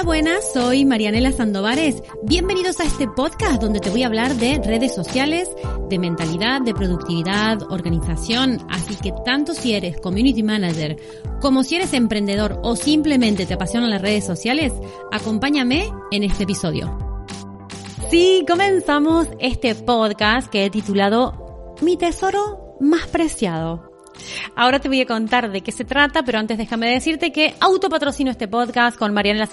Hola, buenas, soy Marianela Sandovares. Bienvenidos a este podcast donde te voy a hablar de redes sociales, de mentalidad, de productividad, organización. Así que tanto si eres community manager como si eres emprendedor o simplemente te apasionan las redes sociales, acompáñame en este episodio. Sí, comenzamos este podcast que he titulado Mi tesoro más preciado. Ahora te voy a contar de qué se trata, pero antes déjame decirte que autopatrocino este podcast con Marianela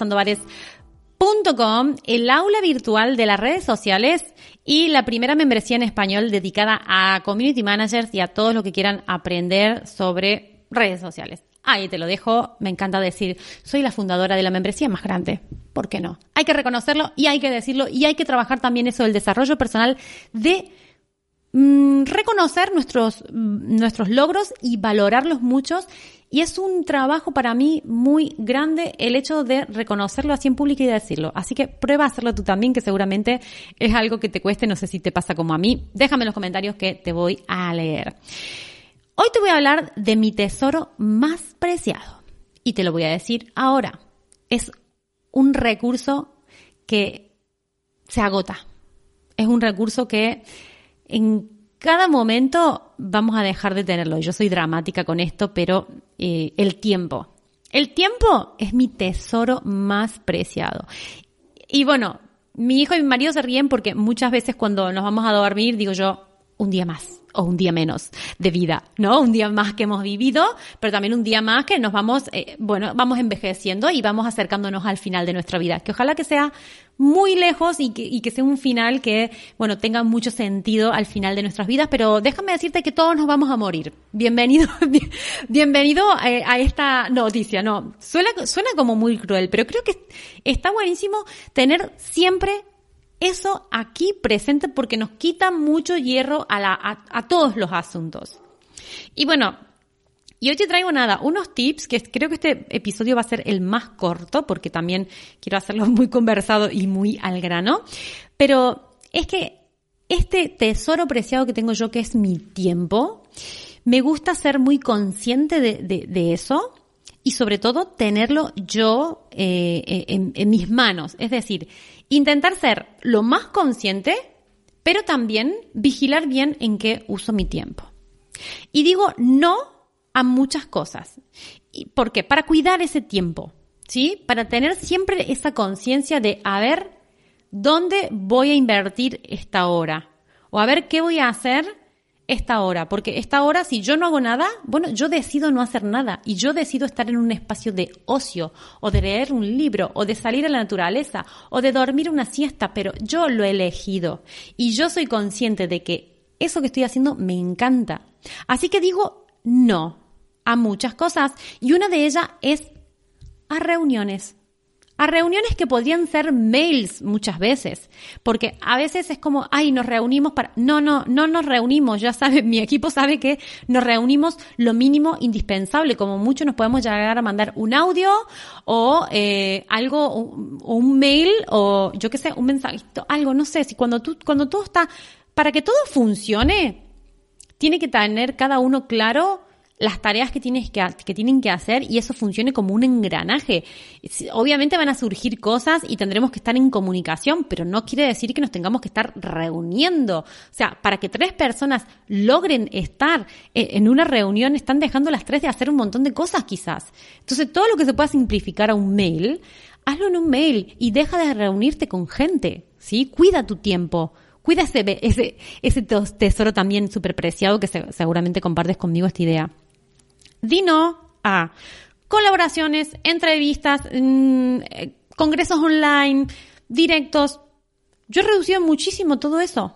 el aula virtual de las redes sociales y la primera membresía en español dedicada a community managers y a todos los que quieran aprender sobre redes sociales. Ahí te lo dejo, me encanta decir, soy la fundadora de la membresía más grande. ¿Por qué no? Hay que reconocerlo y hay que decirlo y hay que trabajar también eso del desarrollo personal de Mm, reconocer nuestros, mm, nuestros logros y valorarlos muchos. Y es un trabajo para mí muy grande el hecho de reconocerlo así en público y decirlo. Así que prueba a hacerlo tú también, que seguramente es algo que te cueste, no sé si te pasa como a mí. Déjame en los comentarios que te voy a leer. Hoy te voy a hablar de mi tesoro más preciado. Y te lo voy a decir ahora. Es un recurso que se agota. Es un recurso que en cada momento vamos a dejar de tenerlo. Yo soy dramática con esto, pero eh, el tiempo. El tiempo es mi tesoro más preciado. Y bueno, mi hijo y mi marido se ríen porque muchas veces cuando nos vamos a dormir digo yo, un día más o un día menos de vida, ¿no? Un día más que hemos vivido, pero también un día más que nos vamos, eh, bueno, vamos envejeciendo y vamos acercándonos al final de nuestra vida. Que ojalá que sea muy lejos y que, y que sea un final que, bueno, tenga mucho sentido al final de nuestras vidas, pero déjame decirte que todos nos vamos a morir. Bienvenido, bienvenido a, esta noticia, ¿no? Suena, suena como muy cruel, pero creo que está buenísimo tener siempre eso aquí presente porque nos quita mucho hierro a, la, a, todos los asuntos. Y bueno, y hoy te traigo nada, unos tips que creo que este episodio va a ser el más corto porque también quiero hacerlo muy conversado y muy al grano. Pero es que este tesoro preciado que tengo yo, que es mi tiempo, me gusta ser muy consciente de, de, eso y sobre todo tenerlo yo eh, en, en mis manos. Es decir, Intentar ser lo más consciente, pero también vigilar bien en qué uso mi tiempo. Y digo no a muchas cosas. ¿Por qué? Para cuidar ese tiempo, ¿sí? Para tener siempre esa conciencia de a ver dónde voy a invertir esta hora o a ver qué voy a hacer esta hora, porque esta hora si yo no hago nada, bueno, yo decido no hacer nada y yo decido estar en un espacio de ocio o de leer un libro o de salir a la naturaleza o de dormir una siesta, pero yo lo he elegido y yo soy consciente de que eso que estoy haciendo me encanta. Así que digo no a muchas cosas y una de ellas es a reuniones a reuniones que podrían ser mails muchas veces, porque a veces es como, ay, nos reunimos para... No, no, no nos reunimos, ya sabe, mi equipo sabe que nos reunimos lo mínimo indispensable, como mucho nos podemos llegar a mandar un audio o eh, algo, o un mail o yo qué sé, un mensajito, algo, no sé, si cuando tú, cuando todo está, para que todo funcione, tiene que tener cada uno claro las tareas que, tienes que, que tienen que hacer y eso funcione como un engranaje. Obviamente van a surgir cosas y tendremos que estar en comunicación, pero no quiere decir que nos tengamos que estar reuniendo. O sea, para que tres personas logren estar eh, en una reunión, están dejando las tres de hacer un montón de cosas quizás. Entonces, todo lo que se pueda simplificar a un mail, hazlo en un mail y deja de reunirte con gente, ¿sí? Cuida tu tiempo. Cuida ese, ese, ese tesoro también súper preciado que seguramente compartes conmigo esta idea. Dino a colaboraciones, entrevistas, mm, eh, congresos online, directos. Yo he reducido muchísimo todo eso,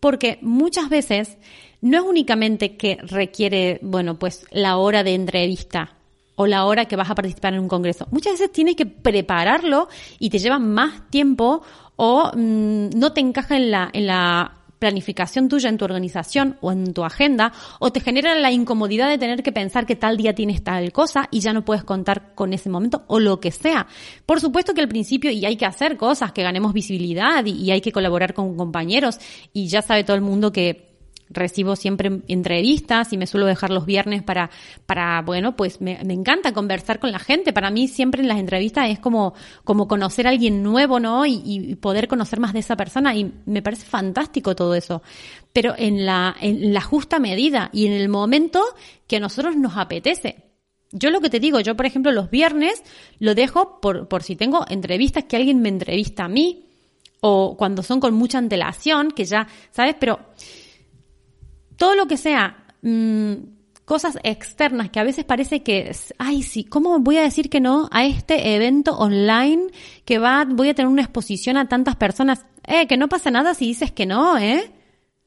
porque muchas veces no es únicamente que requiere, bueno, pues la hora de entrevista o la hora que vas a participar en un congreso. Muchas veces tienes que prepararlo y te lleva más tiempo o mm, no te encaja en la, en la planificación tuya en tu organización o en tu agenda, o te genera la incomodidad de tener que pensar que tal día tienes tal cosa y ya no puedes contar con ese momento o lo que sea. Por supuesto que al principio y hay que hacer cosas, que ganemos visibilidad y, hay que colaborar con compañeros y ya sabe todo el mundo que recibo siempre entrevistas y me suelo dejar los viernes para, para bueno, pues me, encanta conversar con la gente. Para mí siempre en las entrevistas es como, como conocer a alguien nuevo, ¿no? Y, y poder conocer más de esa persona y me parece fantástico todo eso. Pero en la, en la justa medida y en el momento que a nosotros nos apetece. Yo lo que te digo, yo por ejemplo los viernes lo dejo por, por si tengo entrevistas que alguien me entrevista a mí o cuando son con mucha antelación, que ya, ¿sabes? Pero todo lo que sea mm, cosas externas que a veces parece que, ay, sí, ¿cómo voy a decir que no a este evento online que va, voy a tener una exposición a tantas personas? Eh, que no pasa nada si dices que no, ¿eh?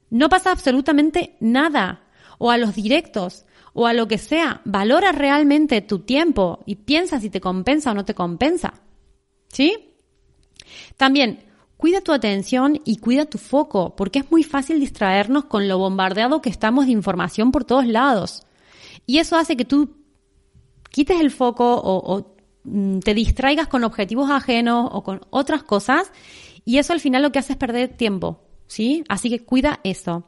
No pasa absolutamente nada. O a los directos, o a lo que sea. Valora realmente tu tiempo y piensa si te compensa o no te compensa. ¿Sí? También, Cuida tu atención y cuida tu foco, porque es muy fácil distraernos con lo bombardeado que estamos de información por todos lados. Y eso hace que tú quites el foco o, mm, te distraigas con objetivos ajenos o con otras cosas y eso al final lo que hace es perder tiempo, ¿sí? Así que cuida eso.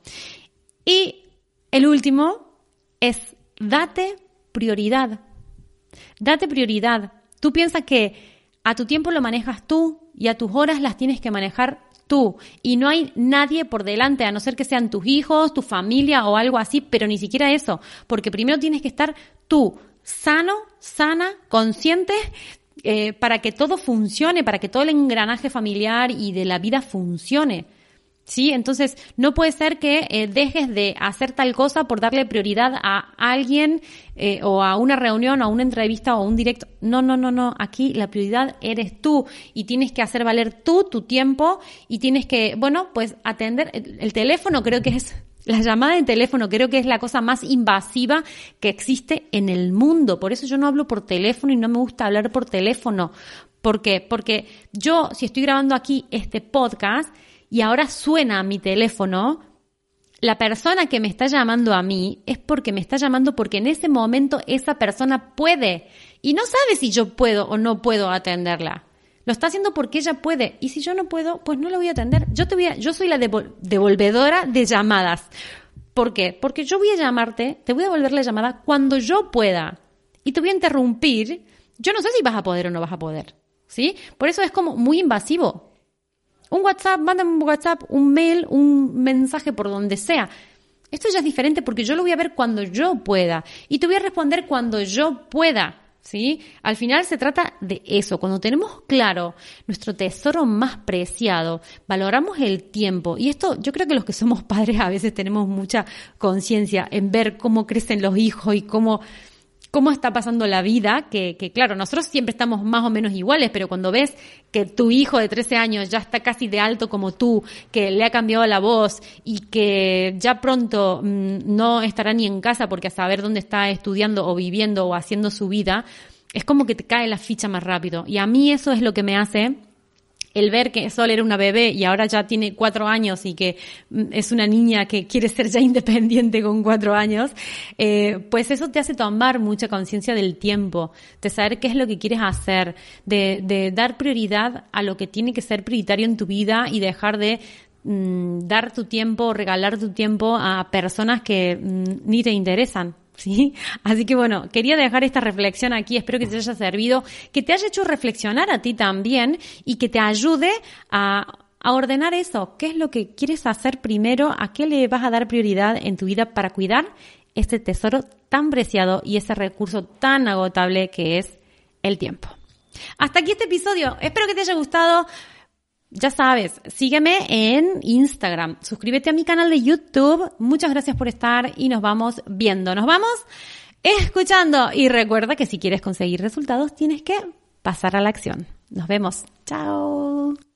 Y el último es date prioridad. Date prioridad. Tú piensas que a tu tiempo lo manejas tú, y a tus horas las tienes que manejar tú. Y no hay nadie por delante, a no ser que sean tus hijos, tu familia o algo así, pero ni siquiera eso, porque primero tienes que estar tú sano, sana, consciente, eh, para que todo funcione, para que todo el engranaje familiar y de la vida funcione. ¿Sí? Entonces, no puede ser que eh, dejes de hacer tal cosa por darle prioridad a alguien eh, o a una reunión, o a una entrevista o a un directo. No, no, no, no. Aquí la prioridad eres tú y tienes que hacer valer tú tu tiempo y tienes que, bueno, pues atender el, teléfono. Creo que es la llamada de teléfono creo que es la cosa más invasiva que existe en el mundo. Por eso yo no hablo por teléfono y no me gusta hablar por teléfono. ¿Por qué? Porque yo, si estoy grabando aquí este podcast, y ahora suena mi teléfono, la persona que me está llamando a mí es porque me está llamando porque en ese momento esa persona puede y no sabe si yo puedo o no puedo atenderla. Lo está haciendo porque ella puede y si yo no puedo, pues no la voy a atender. Yo te voy a, yo soy la devolvedora de llamadas. ¿Por qué? Porque yo voy a llamarte, te voy a devolver la llamada cuando yo pueda y te voy a interrumpir. Yo no sé si vas a poder o no vas a poder, ¿sí? Por eso es como muy invasivo. Un WhatsApp, mándame un WhatsApp, un mail, un mensaje por donde sea. Esto ya es diferente porque yo lo voy a ver cuando yo pueda y te voy a responder cuando yo pueda. ¿Sí? Al final se trata de eso. Cuando tenemos claro nuestro tesoro más preciado, valoramos el tiempo. Y esto, yo creo que los que somos padres a veces tenemos mucha conciencia en ver cómo crecen los hijos y cómo cómo está pasando la vida, que, que, claro, nosotros siempre estamos más o menos iguales, pero cuando ves que tu hijo de 13 años ya está casi de alto como tú, que le ha cambiado la voz y que ya pronto mm, no estará ni en casa porque a saber dónde está estudiando o viviendo o haciendo su vida, es como que te cae la ficha más rápido. Y a mí eso es lo que me hace el ver que Sol era una bebé y ahora ya tiene cuatro años y que mm, es una niña que quiere ser ya independiente con cuatro años, eh, pues eso te hace tomar mucha conciencia del tiempo, de saber qué es lo que quieres hacer, de, de, dar prioridad a lo que tiene que ser prioritario en tu vida y dejar de mm, dar tu tiempo, regalar tu tiempo a personas que mm, ni te interesan. ¿sí? Así que bueno, quería dejar esta reflexión aquí, espero que te haya servido, que te haya hecho reflexionar a ti también y que te ayude a, a ordenar eso, qué es lo que quieres hacer primero, a qué le vas a dar prioridad en tu vida para cuidar este tesoro tan preciado y ese recurso tan agotable que es el tiempo. Hasta aquí este episodio, espero que te haya gustado. Ya sabes, sígueme en Instagram, suscríbete a mi canal de YouTube. Muchas gracias por estar y nos vamos viendo. Nos vamos escuchando. Y recuerda que si quieres conseguir resultados tienes que pasar a la acción. Nos vemos. Chao.